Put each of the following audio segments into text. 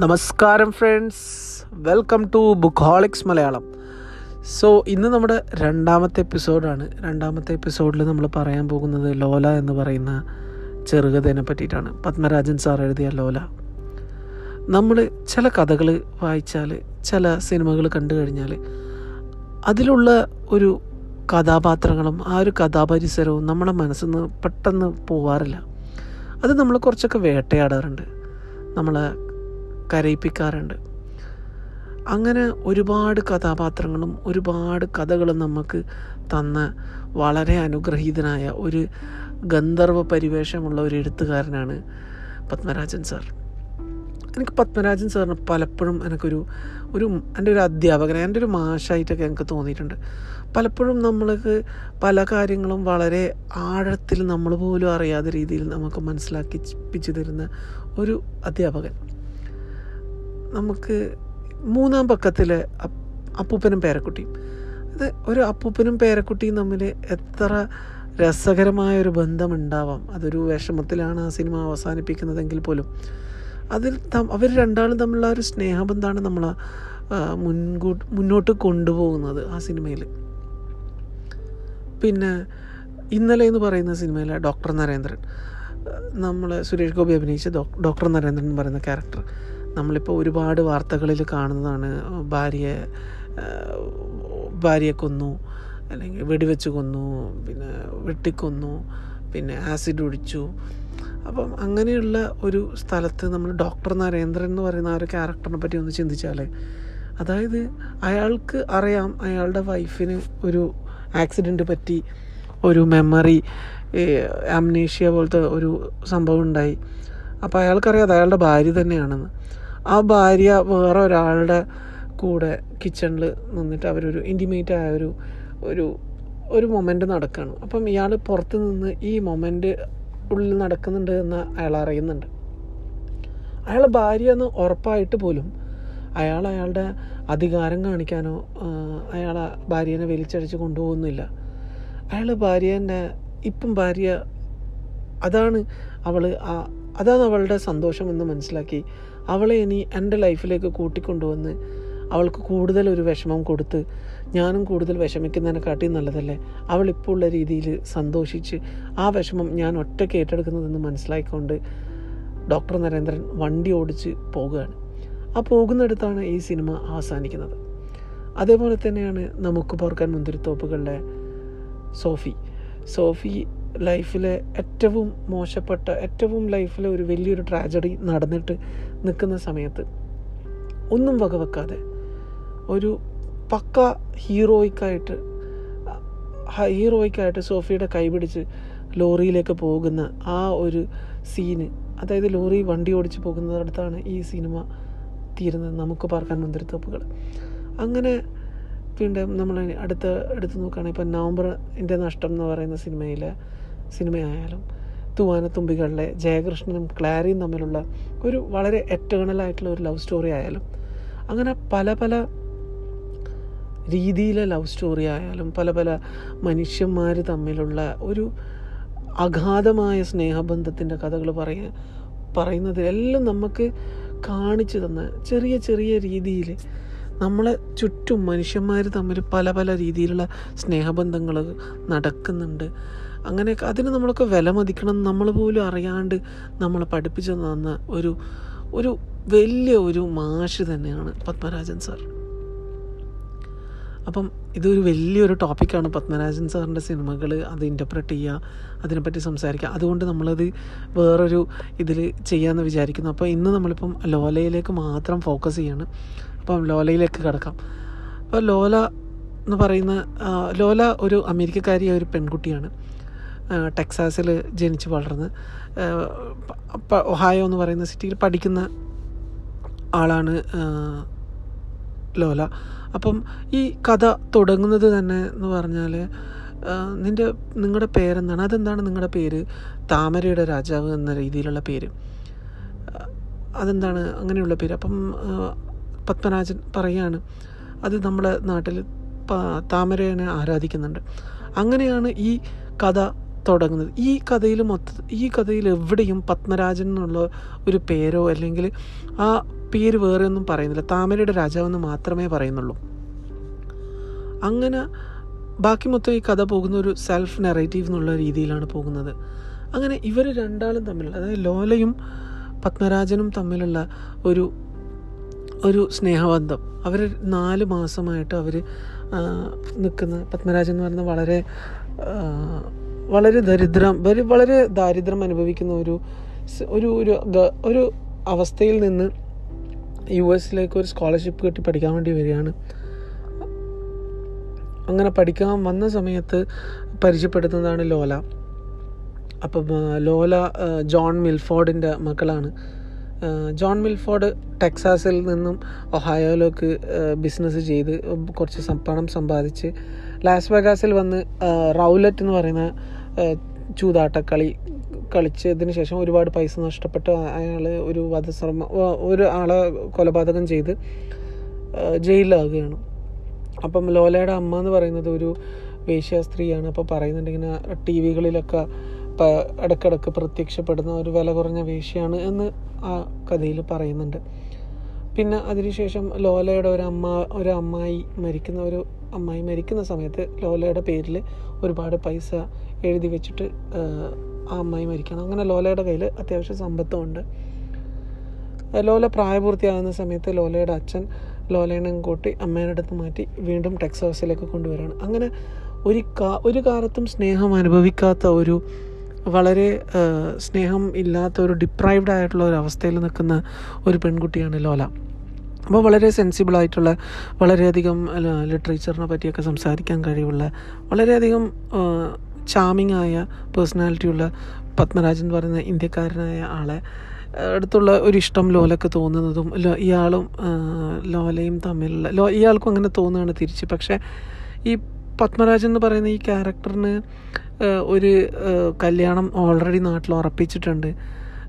നമസ്കാരം friends welcome to bookaholics Malayalam. So ഇന്ന് നമ്മുടെ രണ്ടാമത്തെ എപ്പിസോഡാണ് രണ്ടാമത്തെ എപ്പിസോഡിൽ നമ്മൾ പറയാൻ പോകുന്നത് ലോല എന്ന് പറയുന്ന ചെറുകഥേനെ പറ്റിയിട്ടാണ്. പത്മരാജൻ സാർ എഴുതിയ ലോല. നമ്മൾ ചില കഥകൾ വായിച്ചാൽ ചില സിനിമകൾ കണ്ടു കഴിഞ്ഞാൽ അതിലുള്ള ഒരു കഥാപാത്രങ്ങളും ആ ഒരു കഥാപരിസരവും നമ്മുടെ മനസ്സിൽ നിന്ന് പെട്ടെന്ന് പോവാറില്ല. അത് നമ്മൾ കുറച്ചൊക്കെ വേട്ടയാടാറുണ്ട്. നമ്മളെ കരയിപ്പിക്കാറുണ്ട്. അങ്ങനെ ഒരുപാട് കഥാപാത്രങ്ങളും ഒരുപാട് കഥകളും നമുക്ക് തന്ന വളരെ അനുഗ്രഹീതനായ ഒരു ഗന്ധർവ പരിവേഷമുള്ള ഒരു എഴുത്തുകാരനാണ് പത്മരാജൻ സാർ. എനിക്ക് പത്മരാജൻ സാറിന് പലപ്പോഴും എനിക്കൊരു ഒരു എന്റെ ഒരു അധ്യാപകൻ എന്റെ ഒരു മാഷായിട്ടൊക്കെ എനിക്ക് തോന്നിയിട്ടുണ്ട്. പലപ്പോഴും നമ്മൾക്ക് പല കാര്യങ്ങളും വളരെ ആഴത്തിൽ നമ്മൾ പോലും അറിയാത്ത രീതിയിൽ നമുക്ക് മനസ്സിലാക്കിപ്പിച്ചു തരുന്ന ഒരു അധ്യാപകൻ. നമുക്ക് മൂന്നാം പക്കത്തിലെ അപ്പ് അപ്പൂപ്പനും പേരക്കുട്ടിയും. അത് ഒരു അപ്പൂപ്പനും പേരക്കുട്ടിയും തമ്മിൽ എത്ര രസകരമായ ഒരു ബന്ധമുണ്ടാവാം. അതൊരു വിഷമത്തിലാണ് ആ സിനിമ അവസാനിപ്പിക്കുന്നതെങ്കിൽ പോലും. അതിൽ അവർ രണ്ടാളും തമ്മിലുള്ള ഒരു സ്നേഹബന്ധമാണ് നമ്മൾ മുൻകൂട്ട് മുന്നോട്ട് കൊണ്ടുപോകുന്നത് ആ സിനിമയിൽ. പിന്നെ ഇന്നലെ എന്ന് പറയുന്ന സിനിമയിലെ ഡോക്ടർ നരേന്ദ്രൻ നമ്മൾ സുരേഷ് ഗോപി അഭിനയിച്ച ഡോക്ടർ നരേന്ദ്രൻ എന്ന് പറയുന്ന ക്യാരക്ടർ. നമ്മളിപ്പോൾ ഒരുപാട് വാർത്തകളിൽ കാണുന്നതാണ് ഭാര്യ ഭാര്യയെ കൊന്നു അല്ലെങ്കിൽ വെടിവെച്ച് കൊന്നു പിന്നെ വെട്ടിക്കൊന്നു പിന്നെ ആസിഡ് ഒഴിച്ചു. അപ്പം അങ്ങനെയുള്ള ഒരു സ്ഥലത്ത് നമ്മൾ ഡോക്ടർ നരേന്ദ്രൻ എന്ന് പറയുന്ന ആ ഒരു ക്യാരക്ടറിനെ പറ്റി ഒന്ന് ചിന്തിച്ചാൽ അതായത് അയാൾക്ക് അറിയാം അയാളുടെ വൈഫിന് ഒരു ആക്സിഡന്റ് പറ്റി ഒരു മെമ്മറി ആംനേഷ്യ പോലത്തെ ഒരു സംഭവം ഉണ്ടായി. അപ്പോൾ അയാൾക്കറിയാം അത് അയാളുടെ ഭാര്യ തന്നെയാണെന്ന്. ആ ഭാര്യ വേറെ ഒരാളുടെ കൂടെ കിച്ചണിൽ നിന്നിട്ട് അവരൊരു ഇന്റിമേറ്റ് ആയ ഒരു ഒരു ഒരു മൊമെന്റ് നടക്കുകയാണ് അപ്പം ഇയാൾ പുറത്ത് നിന്ന് ഈ മൊമെന്റ് ഉള്ളിൽ നടക്കുന്നുണ്ട് എന്ന് അയാൾ അറിയുന്നുണ്ട്. അയാൾ ഭാര്യ എന്ന് ഉറപ്പായിട്ട് പോലും അയാൾ അയാളുടെ അധികാരം കാണിക്കാനോ അയാൾ ഭാര്യനെ വലിച്ചടിച്ച് കൊണ്ടുപോകുന്നില്ല. അയാൾ ഭാര്യേന്റെ ഇപ്പം ഭാര്യ അതാണ് അവൾ അതാണ് അവളുടെ സന്തോഷമെന്ന് മനസ്സിലാക്കി അവളെ ഇനി എന്റെ ലൈഫിലേക്ക് കൂട്ടിക്കൊണ്ടുവന്ന് അവൾക്ക് കൂടുതൽ ഒരു വിഷമം കൊടുത്ത് ഞാനും കൂടുതൽ വിഷമിക്കുന്നതിനെക്കാട്ടി നല്ലതല്ലേ? അവൾ ഇപ്പോൾ ഉള്ള രീതിയിൽ സന്തോഷിച്ച് ആ വിഷമം ഞാൻ ഒറ്റയ്ക്ക് ഏറ്റെടുക്കുന്നതെന്ന് മനസ്സിലാക്കിക്കൊണ്ട് ഡോക്ടർ നരേന്ദ്രൻ വണ്ടി ഓടിച്ച് പോകുകയാണ്. ആ പോകുന്നിടത്താണ് ഈ സിനിമ അവസാനിക്കുന്നത്. അതേപോലെ തന്നെയാണ് നമുക്ക് പോർക്കാൻ മുന്തിരിത്തോപ്പുകളുടെ സോഫി. സോഫി ലൈഫിലെ ഏറ്റവും മോശപ്പെട്ട ഏറ്റവും ലൈഫിലെ ഒരു വലിയൊരു ട്രാജഡി നടന്നിട്ട് നിൽക്കുന്ന സമയത്ത് ഒന്നും വകവെക്കാതെ ഒരു പക്ക ഹീറോയിക്കായിട്ട് ഹീറോയിക്കായിട്ട് സോഫിയുടെ കൈപിടിച്ച് ലോറിയിലേക്ക് പോകുന്ന ആ ഒരു സീന് അതായത് ലോറി വണ്ടി ഓടിച്ച് പോകുന്നിടത്താണ് ഈ സിനിമ തീരുന്നത്. നമുക്ക് പാർക്കാൻ മുന്തിരിത്തോപ്പുകൾ. അങ്ങനെ വീണ്ടും നമ്മൾ അടുത്ത എടുത്ത് നോക്കുകയാണെങ്കിൽ ഇപ്പം നവംബറിന്റെ നഷ്ടം എന്ന് പറയുന്ന സിനിമയിലെ സിനിമയായാലും തൂവാനത്തുമ്പികളിലെ ജയകൃഷ്ണനും ക്ലാരിയും തമ്മിലുള്ള ഒരു വളരെ എറ്റേണലായിട്ടുള്ള ഒരു ലവ് സ്റ്റോറി ആയാലും അങ്ങനെ പല പല രീതിയിലെ ലവ് സ്റ്റോറി ആയാലും പല പല മനുഷ്യന്മാർ തമ്മിലുള്ള ഒരു അഗാധമായ സ്നേഹബന്ധത്തിന്റെ കഥകൾ പറയാൻ പറയുന്നതിലെല്ലാം നമുക്ക് കാണിച്ചു തന്ന ചെറിയ ചെറിയ രീതിയിൽ നമ്മളെ ചുറ്റും മനുഷ്യന്മാർ തമ്മിൽ പല പല രീതിയിലുള്ള സ്നേഹബന്ധങ്ങൾ നടക്കുന്നുണ്ട്. അങ്ങനെയൊക്കെ അതിന് നമ്മളൊക്കെ വില മതിക്കണം നമ്മൾ പോലും അറിയാണ്ട് നമ്മളെ പഠിപ്പിച്ചു തന്ന ഒരു ഒരു വലിയ ഒരു മാഷ് തന്നെയാണ് പത്മരാജൻ സാർ. അപ്പം ഇതൊരു വലിയൊരു ടോപ്പിക്കാണ് പത്മരാജൻ സാറിന്റെ സിനിമകൾ. അത് ഇന്റർപ്രറ്റ് ചെയ്യുക അതിനെപ്പറ്റി സംസാരിക്കുക. അതുകൊണ്ട് നമ്മളത് വേറൊരു ഇതിൽ ചെയ്യാമെന്ന് വിചാരിക്കുന്നു. അപ്പോൾ ഇന്ന് നമ്മളിപ്പം ലോലയിലേക്ക് മാത്രം ഫോക്കസ് ചെയ്യാണ്. അപ്പം ലോലയിലേക്ക് കിടക്കാം. അപ്പോൾ ലോല എന്ന് പറയുന്ന ലോല ഒരു അമേരിക്കക്കാരിയായ ഒരു പെൺകുട്ടിയാണ്. ടെക്സാസിൽ ജനിച്ച് വളർന്ന് ഒഹായോ എന്ന് പറയുന്ന സിറ്റിയിൽ പഠിക്കുന്ന ആളാണ് ലോല. അപ്പം ഈ കഥ തുടങ്ങുന്നത് തന്നെ എന്ന് പറഞ്ഞാൽ നിന്റെ നിങ്ങളുടെ പേരെന്താണ്? അതെന്താണ് നിങ്ങളുടെ പേര്? താമരയുടെ രാജാവ് എന്ന രീതിയിലുള്ള പേര്. അതെന്താണ് അങ്ങനെയുള്ള പേര്? അപ്പം പത്മരാജൻ പറയാണ് അത് നമ്മുടെ നാട്ടിൽ താമരനെ ആരാധിക്കുന്നുണ്ട്. അങ്ങനെയാണ് ഈ കഥ തുടങ്ങുന്നത്. ഈ കഥയിൽ മൊത്ത ഈ കഥയിൽ എവിടെയും പത്മരാജൻ എന്നുള്ള ഒരു പേരോ അല്ലെങ്കിൽ ആ പേര് വേറെ ഒന്നും പറയുന്നില്ല. താമരയുടെ രാജാവെന്ന് മാത്രമേ പറയുന്നുള്ളൂ. അങ്ങനെ ബാക്കി മൊത്തം ഈ കഥ പോകുന്ന ഒരു സെൽഫ് നെറേറ്റീവ് എന്നുള്ള രീതിയിലാണ് പോകുന്നത്. അങ്ങനെ ഇവർ രണ്ടാളും തമ്മിൽ അതായത് ലോലയും പത്മരാജനും തമ്മിലുള്ള ഒരു ഒരു സ്നേഹബന്ധം. അവർ നാല് മാസമായിട്ട് അവർ നിൽക്കുന്ന പത്മരാജൻ എന്ന് പറയുന്നത് വളരെ വളരെ ദരിദ്രം വളരെ ദാരിദ്ര്യം അനുഭവിക്കുന്ന ഒരു ഒരു ഒരു ഒരു അവസ്ഥയിൽ നിന്ന് യു എസിലേക്ക് ഒരു സ്കോളർഷിപ്പ് കിട്ടി പഠിക്കാൻ വേണ്ടി വരികയാണ്. അങ്ങനെ പഠിക്കാൻ വന്ന സമയത്ത് പരിചയപ്പെടുത്തുന്നതാണ് ലോല. അപ്പം ലോല ജോൺ മിൽഫോർഡിന്റെ മക്കളാണ് ജോൺ മിൽഫോർഡ് ടെക്സാസിൽ നിന്നും ഒഹായോയിലേക്ക് ബിസിനസ് ചെയ്ത് കുറച്ച് പണം സമ്പാദിച്ച് ലാസ് വെഗാസിൽ വന്ന് റൗലറ്റ് എന്ന് പറയുന്ന ചൂതാട്ടക്കളി കളിച്ചതിന് ശേഷം ഒരുപാട് പൈസ നഷ്ടപ്പെട്ട് അയാൾ ഒരു വധശ്രമ ഒരു ആളെ കൊലപാതകം ചെയ്ത് ജയിലിലാകുകയാണ് അപ്പം ലോലയുടെ അമ്മ എന്ന് പറയുന്നത് ഒരു വേശ്യ സ്ത്രീയാണ്. അപ്പോൾ പറയുന്നുണ്ട് ഇങ്ങനെ ടി വികളിലൊക്കെ ഇടക്കിടക്ക് പ്രത്യക്ഷപ്പെടുന്ന ഒരു വില കുറഞ്ഞ വേശ്യയാണ് എന്ന് ആ കഥയിൽ പറയുന്നുണ്ട്. പിന്നെ അതിനുശേഷം ലോലയുടെ ഒരു അമ്മ ഒരു അമ്മായി മരിക്കുന്ന ഒരു അമ്മായി മരിക്കുന്ന സമയത്ത് ലോലയുടെ പേരിൽ ഒരുപാട് പൈസ എഴുതി വെച്ചിട്ട് ആ, അമ്മായി മരിക്കണം. അങ്ങനെ ലോലയുടെ കയ്യിൽ അത്യാവശ്യം സമ്പത്തുമുണ്ട് ലോല പ്രായപൂർത്തിയാകുന്ന സമയത്ത് ലോലയുടെ അച്ഛൻ ലോലേനെ കൂട്ടി അമ്മയുടെ അടുത്ത് മാറ്റി വീണ്ടും ടെക്സ് ഹൗസിലേക്ക് കൊണ്ടുവരികയാണ് അങ്ങനെ ഒരു കാ ഒരു കാലത്തും സ്നേഹം അനുഭവിക്കാത്ത ഒരു വളരെ സ്നേഹം ഇല്ലാത്ത ഒരു ഡിപ്രൈവ്ഡ് ആയിട്ടുള്ള ഒരു അവസ്ഥയിൽ നിൽക്കുന്ന ഒരു പെൺകുട്ടിയാണ് ലോല. അപ്പോൾ വളരെ സെൻസിബിളായിട്ടുള്ള വളരെയധികം ലിറ്ററേച്ചറിനെ പറ്റിയൊക്കെ സംസാരിക്കാൻ കഴിവുള്ള വളരെയധികം ചാമിങ് ആയ പേഴ്സണാലിറ്റിയുള്ള പത്മരാജൻ എന്ന് പറയുന്ന ഇന്ത്യക്കാരനായ ആളെ അടുത്തുള്ള ഒരു ഇഷ്ടം ലോലക്ക് തോന്നുന്നതും ഇയാളും ലോലയും തമ്മിലുള്ള ലോ ഇയാൾക്കും അങ്ങനെ തോന്നുകയാണ് തിരിച്ച്. പക്ഷേ ഈ പത്മരാജൻ എന്ന് പറയുന്ന ഈ ക്യാരക്ടറിന് ഒരു കല്യാണം ഓൾറെഡി നാട്ടിൽ ഉറപ്പിച്ചിട്ടുണ്ട്.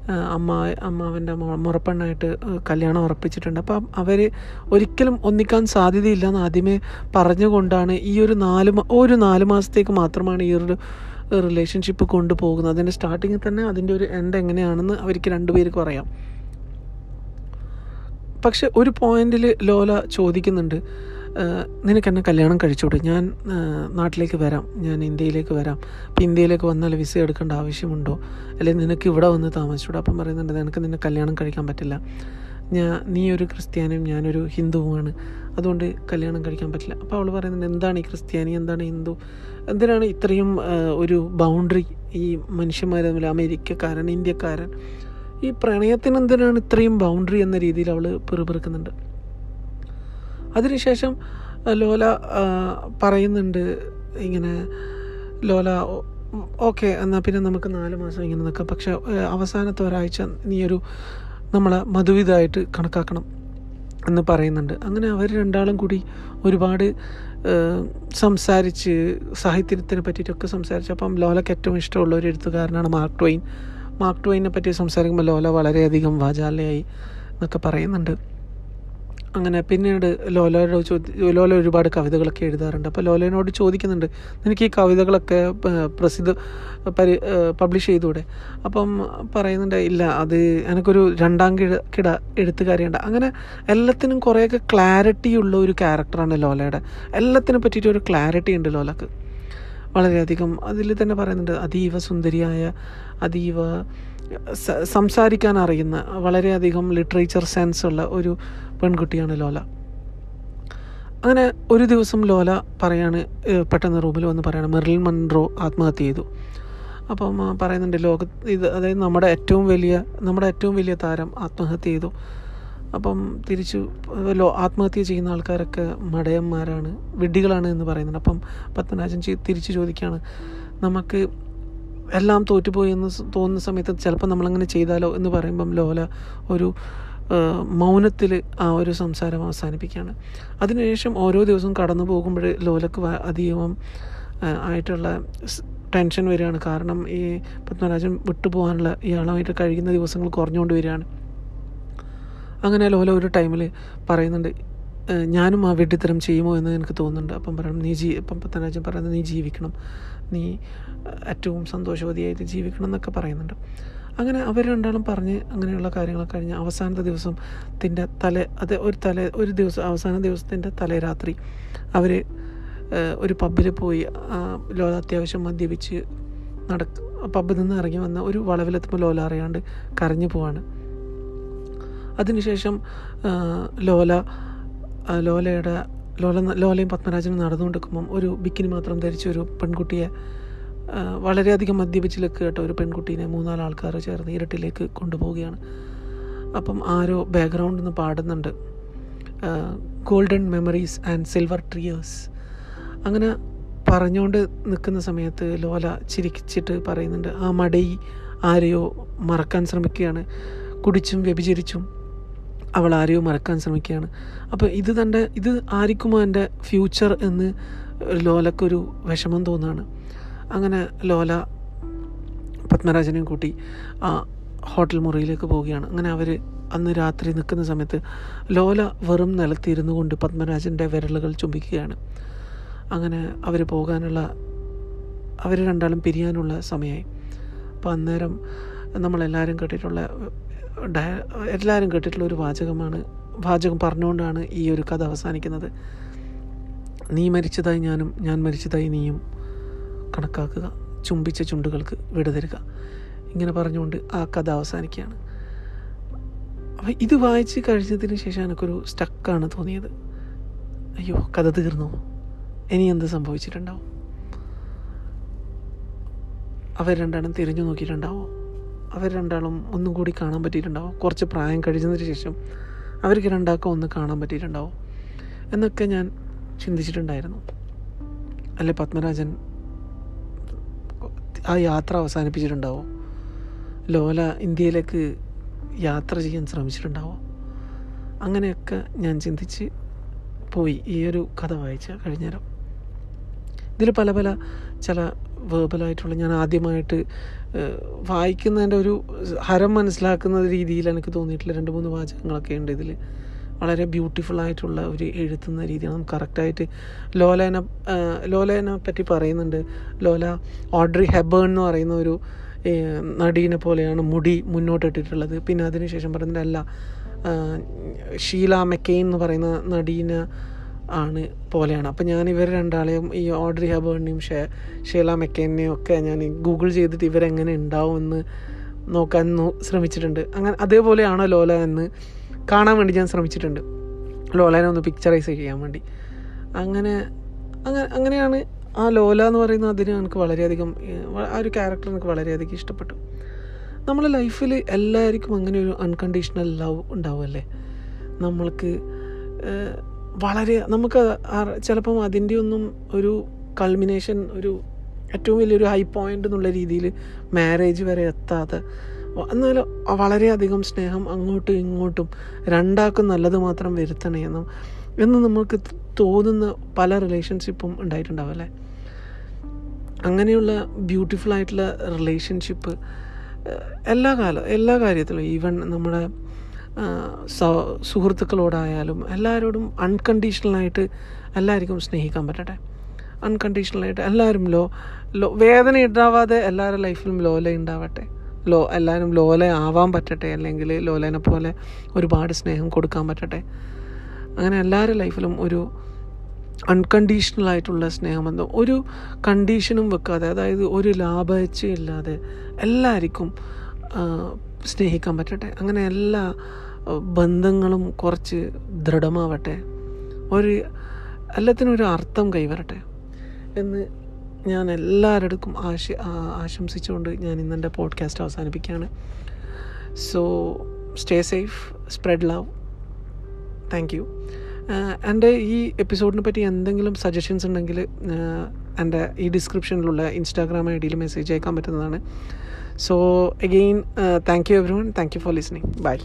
അമ്മ അമ്മാവന്റെ മുറപ്പെണ്ണായിട്ട് കല്യാണം ഉറപ്പിച്ചിട്ടുണ്ട്. അപ്പം അവർ ഒരിക്കലും ഒന്നിക്കാൻ സാധ്യതയില്ല എന്ന് ആദ്യമേ പറഞ്ഞുകൊണ്ടാണ് ഈ ഒരു നാല് ഒരു നാല് മാസത്തേക്ക് മാത്രമാണ് ഈ ഒരു റിലേഷൻഷിപ്പ് കൊണ്ടുപോകുന്നത്. അതിന്റെ സ്റ്റാർട്ടിങ്ങിൽ തന്നെ അതിന്റെ ഒരു എൻഡ് എങ്ങനെയാണെന്ന് അവർക്ക് രണ്ടുപേർക്കും അറിയാം. പക്ഷെ ഒരു പോയിന്റിൽ ലോല ചോദിക്കുന്നുണ്ട്. "ആ, നിനക്ക് എന്നെ കല്യാണം കഴിച്ചുകൂടെ ഞാൻ നാട്ടിലേക്ക് വരാം. ഞാൻ ഇന്ത്യയിലേക്ക് വരാം. അപ്പം ഇന്ത്യയിലേക്ക് വന്നാൽ വിസ എടുക്കേണ്ട ആവശ്യമുണ്ടോ? അല്ലെങ്കിൽ നിനക്ക് ഇവിടെ വന്ന് താമസിച്ചൂടെ? അപ്പം പറയുന്നുണ്ട് നിനക്ക് നിന്നെ കല്യാണം കഴിക്കാൻ പറ്റില്ല. ഞാൻ നീ ഒരു ക്രിസ്ത്യാനിയും ഞാനൊരു ഹിന്ദുവുമാണ്. അതുകൊണ്ട് കല്യാണം കഴിക്കാൻ പറ്റില്ല. അപ്പോൾ അവൾ പറയുന്നുണ്ട് എന്താണ് ഈ ക്രിസ്ത്യാനി? എന്താണ് ഹിന്ദു? എന്തിനാണ് ഇത്രയും ഒരു ബൗണ്ടറി ഈ മനുഷ്യന്മാർ തമ്മിൽ? അമേരിക്കക്കാരൻ ഇന്ത്യക്കാരൻ ഈ പ്രണയത്തിന് എന്തിനാണ് ഇത്രയും ബൗണ്ടറി എന്ന രീതിയിൽ അവൾ പിറുപിറുക്കുന്നുണ്ട്? അതിനുശേഷം ലോല പറയുന്നുണ്ട് ഇങ്ങനെ ലോല ഓക്കെ എന്നാൽ പിന്നെ നമുക്ക് നാല് മാസം ഇങ്ങനെ നിൽക്കാം. പക്ഷെ അവസാനത്തെ ഒരാഴ്ച നീ ഒരു നമ്മളെ മധുവിതായിട്ട് കണക്കാക്കണം എന്ന് പറയുന്നുണ്ട്. അങ്ങനെ അവർ രണ്ടാളും കൂടി ഒരുപാട് സംസാരിച്ച് സാഹിത്യത്തിനെ പറ്റിയിട്ടൊക്കെ സംസാരിച്ച്. അപ്പം ലോലയ്ക്ക് ഏറ്റവും ഇഷ്ടമുള്ള ഒരു എഴുത്തുകാരനാണ് മാർക്ക് ട്വൈൻ. മാർക്ക് ട്വൈനെ പറ്റി സംസാരിക്കുമ്പോൾ ലോല വളരെയധികം വാചാലയായി എന്നൊക്കെ പറയുന്നുണ്ട്. അങ്ങനെ പിന്നീട് ലോലയോട് ചോദി ലോല ഒരുപാട് കവിതകളൊക്കെ എഴുതാറുണ്ട്. അപ്പോൾ ലോലയോട് ചോദിക്കുന്നുണ്ട് നിനക്ക് ഈ കവിതകളൊക്കെ പ്രസിദ്ധ പരി പബ്ലിഷ് ചെയ്തൂടെ? അപ്പം പറയുന്നുണ്ട് ഇല്ല അത് എനിക്കൊരു രണ്ടാം കിട കിട എഴുത്തുകാരിയുണ്ട്. അങ്ങനെ എല്ലാത്തിനും കുറേയൊക്കെ ക്ലാരിറ്റി ഉള്ള ഒരു ക്യാരക്ടറാണ് ലോലയുടെ. എല്ലാത്തിനെ പറ്റിയിട്ട് ഒരു ക്ലാരിറ്റി ഉണ്ട് ലോലക്ക്. വളരെയധികം അതിൽ തന്നെ പറയുന്നുണ്ട് അതീവ സുന്ദരിയായ അതീവ സംസാരിക്കാൻ അറിയുന്ന വളരെയധികം ലിറ്ററേച്ചർ സെൻസ് ഉള്ള ഒരു പെൺകുട്ടിയാണ് ലോല. അങ്ങനെ ഒരു ദിവസം ലോല പറയാണ് പെട്ടെന്ന് റൂമിൽ വന്ന് പറയാണ് മെറിൽ മൺറോ ആത്മഹത്യ ചെയ്തു. അപ്പം പറയുന്നുണ്ട് ലോക ഇത് അതായത് നമ്മുടെ ഏറ്റവും വലിയ നമ്മുടെ ഏറ്റവും വലിയ താരം ആത്മഹത്യ ചെയ്തു. അപ്പം തിരിച്ചു ലോ ആത്മഹത്യ ചെയ്യുന്ന ആൾക്കാരൊക്കെ മടയന്മാരാണ് വിഡ്ഢികളാണ് എന്ന് പറയുന്നുണ്ട്. അപ്പം പത്മനാജൻ തിരിച്ചു ചോദിക്കുകയാണ് നമുക്ക് എല്ലാം തോറ്റുപോയി എന്ന് തോന്നുന്ന സമയത്ത് ചിലപ്പോൾ നമ്മളങ്ങനെ ചെയ്താലോ എന്ന് പറയുമ്പം ലോല ഒരു മൗനത്തിൽ ആ ഒരു സംസാരം അവസാനിപ്പിക്കുകയാണ്. അതിനുശേഷം ഓരോ ദിവസവും കടന്നു പോകുമ്പോൾ ലോലക്ക് അധികവും ആയിട്ടുള്ള ടെൻഷൻ വരികയാണ്. കാരണം ഈ പത്മരാജൻ വിട്ടുപോകാനുള്ള ഇയാളുമായിട്ട് കഴിയുന്ന ദിവസങ്ങൾ കുറഞ്ഞുകൊണ്ട് വരികയാണ്. അങ്ങനെ ലോല ഒരു ടൈമിൽ പറയുന്നുണ്ട് ഞാനും ആ വെട്ടിത്തരം ചെയ്യുമോ എന്ന് എനിക്ക് തോന്നുന്നുണ്ട്. അപ്പം പറയണം നീ ജീ ഇപ്പം പത്തനാജൻ പറയുന്നത് നീ ജീവിക്കണം. നീ ഏറ്റവും സന്തോഷവതിയായിട്ട് ജീവിക്കണം എന്നൊക്കെ പറയുന്നുണ്ട്. അങ്ങനെ അവർ രണ്ടാളും പറഞ്ഞ് അങ്ങനെയുള്ള കാര്യങ്ങളൊക്കെ കഴിഞ്ഞ് അവസാനത്തെ ദിവസം തിന്റെ തലേ അത് ഒരു തലേ ഒരു ദിവസം അവസാന ദിവസത്തിന്റെ തലേ രാത്രി അവർ ഒരു പബ്ബിൽ പോയി ലോല അത്യാവശ്യം മദ്യപിച്ച് നടക്ക പബ്ബിൽ നിന്ന് ഇറങ്ങി വന്ന ഒരു വളവിലെത്തുമ്പോൾ ലോല അറിയാണ്ട് കരഞ്ഞു പോവാണ്. അതിനുശേഷം ലോല ലോലയുടെ ലോല ലോലയും പത്മരാജനും നടന്നുകൊണ്ടിരിക്കുമ്പം ഒരു ബിക്കിനി മാത്രം ധരിച്ച ഒരു പെൺകുട്ടിയെ വളരെയധികം മദ്യപിച്ച് ലക്കുകേട്ട ഒരു പെൺകുട്ടീനെ മൂന്നാൽ ആൾക്കാർ ചേർന്ന് ഇരട്ടിലേക്ക് കൊണ്ടുപോവുകയാണ്. അപ്പം ആരോ ബാക്ക്ഗ്രൗണ്ടിൽ നിന്ന് പാടുന്നുണ്ട്. Golden memories and silver tears അങ്ങനെ പറഞ്ഞുകൊണ്ട് നിൽക്കുന്ന സമയത്ത് ലോല ചിരിച്ചിട്ട് പറയുന്നുണ്ട് ആ മടയി ആരെയോ മറക്കാൻ ശ്രമിക്കുകയാണ്. കുടിച്ചും വ്യഭിചരിച്ചും അവൾ ആരെയോ മറക്കാൻ ശ്രമിക്കുകയാണ്. അപ്പോൾ ഇത് തന്റെ ഇത് ആയിരിക്കുമോ എന്റെ ഫ്യൂച്ചർ എന്ന് ലോലക്കൊരു വിഷമം തോന്നുകയാണ്. അങ്ങനെ ലോല പത്മരാജനെയും കൂട്ടി ആ ഹോട്ടൽ മുറിയിലേക്ക് പോവുകയാണ്. അങ്ങനെ അവർ അന്ന് രാത്രി നിൽക്കുന്ന സമയത്ത് ലോല വെറും നിലത്തിരുന്നു കൊണ്ട് പത്മരാജന്റെ വിരലുകൾ ചുംബിക്കുകയാണ്. അങ്ങനെ അവർ പോകാനുള്ള അവർ രണ്ടാളും പിരിയാനുള്ള സമയമായി. അപ്പോൾ അന്നേരം നമ്മളെല്ലാവരും കേട്ടിട്ടുള്ള എല്ലാവരും കേട്ടിട്ടുള്ള ഒരു വാചകമാണ് വാചകം പറഞ്ഞുകൊണ്ടാണ് ഈ ഒരു കഥ അവസാനിക്കുന്നത്. നീ മരിച്ചതായി ഞാനും ഞാൻ മരിച്ചതായി നീയും കണക്കാക്കുക ചുംബിച്ച ചുണ്ടുകൾക്ക് വിടതരുക ഇങ്ങനെ പറഞ്ഞുകൊണ്ട് ആ കഥ അവസാനിക്കുകയാണ്. അപ്പം ഇത് വായിച്ച് കഴിഞ്ഞതിന് ശേഷം എനിക്കൊരു സ്റ്റക്കാണ് തോന്നിയത്. അയ്യോ കഥ തീർന്നു? ഇനി എന്ത് സംഭവിച്ചിട്ടുണ്ടാവും? അവർ രണ്ടാളും തിരിഞ്ഞു നോക്കിയിട്ടുണ്ടാവോ? അവർ രണ്ടാളും ഒന്നും കൂടി കാണാൻ പറ്റിയിട്ടുണ്ടാവും. കുറച്ച് പ്രായം കഴിഞ്ഞതിന് ശേഷം അവർക്ക് രണ്ടാൾക്കും ഒന്ന് കാണാൻ പറ്റിയിട്ടുണ്ടാവും. എന്നൊക്കെ ഞാൻ ചിന്തിച്ചിട്ടുണ്ടായിരുന്നു. അല്ലെ പത്മരാജൻ ആ യാത്ര അവസാനിപ്പിച്ചിട്ടുണ്ടാവോ? ലോല ഇന്ത്യയിലേക്ക് യാത്ര ചെയ്യാൻ ശ്രമിച്ചിട്ടുണ്ടാവോ? അങ്ങനെയൊക്കെ ഞാൻ ചിന്തിച്ച് പോയി. ഈ ഒരു കഥ വായിച്ച കഴിഞ്ഞേരം ഇതിൽ പല പല ചില വേർബലായിട്ടുള്ള ഞാൻ ആദ്യമായിട്ട് വായിക്കുന്നതിന്റെ ഒരു ഹരം മനസ്സിലാക്കുന്ന രീതിയിൽ എനിക്ക് തോന്നിയിട്ടുള്ള രണ്ട് മൂന്ന് വാചകങ്ങളൊക്കെ ഉണ്ട് ഇതിൽ വളരെ ബ്യൂട്ടിഫുൾ ആയിട്ടുള്ള ഒരു എഴുത്തുന്ന രീതിയാണ്. കറക്റ്റായിട്ട് ലോലേനെ ലോലേനെ പറ്റി പറയുന്നുണ്ട്. ലോല ഓഡ്രി ഹെബേൺ എന്ന് പറയുന്ന ഒരു നടീനെ പോലെയാണ് മുടി മുന്നോട്ടിട്ടിട്ടുള്ളത്. പിന്നെ അതിനുശേഷം പറയുന്നത് അല്ല ഷീല മെക്കെയിൻ എന്ന് പറയുന്ന നടീനെ ആണ് പോലെയാണ്. അപ്പോൾ ഞാൻ ഇവർ രണ്ടാളെയും ഈ ഓഡ്രി ഹബേണിനെയും ഷേ ഷീല മെക്കേനെയും ഒക്കെ ഞാൻ ഗൂഗിൾ ചെയ്തിട്ട് ഇവരെങ്ങനെ ഉണ്ടാവുമെന്ന് നോക്കാൻ ശ്രമിച്ചിട്ടുണ്ട്. അങ്ങനെ അതേപോലെയാണോ ലോല എന്ന് കാണാൻ വേണ്ടി ഞാൻ ശ്രമിച്ചിട്ടുണ്ട്. ലോലേനെ ഒന്ന് പിക്ചറൈസ് ചെയ്യാൻ വേണ്ടി. അങ്ങനെ അങ്ങനെ അങ്ങനെയാണ് ആ ലോല എന്ന് പറയുന്ന അതിന് എനിക്ക് വളരെയധികം ആ ഒരു ക്യാരക്ടർ എനിക്ക് വളരെയധികം ഇഷ്ടപ്പെട്ടു. നമ്മളെ ലൈഫിൽ എല്ലാവർക്കും അങ്ങനെ ഒരു അൺകണ്ടീഷണൽ ലവ് ഉണ്ടാവുമല്ലേ? നമ്മൾക്ക് വളരെ നമുക്ക് ചിലപ്പം അതിന്റെ ഒന്നും ഒരു കൾമിനേഷൻ ഒരു ഏറ്റവും വലിയൊരു ഹൈ പോയിന്റ് എന്നുള്ള രീതിയിൽ മാരേജ് വരെ എത്താതെ എന്നാൽ വളരെയധികം സ്നേഹം അങ്ങോട്ടും ഇങ്ങോട്ടും രണ്ടാൾക്കും നല്ലത് മാത്രം വരുത്തണേ എന്ന് നമുക്ക് തോന്നുന്ന പല റിലേഷൻഷിപ്പും ഉണ്ടായിട്ടുണ്ടാവും അങ്ങനെയുള്ള ബ്യൂട്ടിഫുൾ ആയിട്ടുള്ള റിലേഷൻഷിപ്പ് എല്ലാ കാലം എല്ലാ കാര്യത്തിലും ഈവൻ നമ്മുടെ സുഹൃത്തുക്കളോടായാലും എല്ലാവരോടും അൺകണ്ടീഷണലായിട്ട് എല്ലാവർക്കും സ്നേഹിക്കാൻ പറ്റട്ടെ. അൺകണ്ടീഷണലായിട്ട് എല്ലാവരും ലോ ലോ വേദന ഉണ്ടാവാതെ എല്ലാവരുടെ ലൈഫിലും ലോല ഉണ്ടാവട്ടെ. ലോ എല്ലാവരും ലോല ആവാൻ പറ്റട്ടെ അല്ലെങ്കിൽ ലോലേനെ പോലെ ഒരുപാട് സ്നേഹം കൊടുക്കാൻ പറ്റട്ടെ. അങ്ങനെ എല്ലാവരുടെ ലൈഫിലും ഒരു അൺകണ്ടീഷണൽ ആയിട്ടുള്ള സ്നേഹബന്ധം ഒരു കണ്ടീഷനും വെക്കാതെ അതായത് ഒരു ലാഭേച്ഛ ഇല്ലാതെ എല്ലാവർക്കും സ്നേഹിക്കാൻ പറ്റട്ടെ. അങ്ങനെ എല്ലാ ബന്ധങ്ങളും കുറച്ച് ദൃഢമാവട്ടെ. ഒരു എല്ലാത്തിനും ഒരു അർത്ഥം കൈവരട്ടെ എന്ന് ഞാൻ എല്ലാവരുടെക്കും ആശ ആശംസിച്ചുകൊണ്ട് ഞാൻ ഇന്നെന്റെ പോഡ്കാസ്റ്റ് അവസാനിപ്പിക്കുകയാണ്. So stay safe spread love thank you എന്റെ ഈ എപ്പിസോഡിനെ പറ്റി എന്തെങ്കിലും സജഷൻസ് ഉണ്ടെങ്കിൽ എന്റെ ഈ ഡിസ്ക്രിപ്ഷനിലുള്ള ഇൻസ്റ്റാഗ്രാം ഐ ഡിയിൽ മെസ്സേജ് അയക്കാൻ പറ്റുന്നതാണ്. So again thank you everyone thank you for listening bye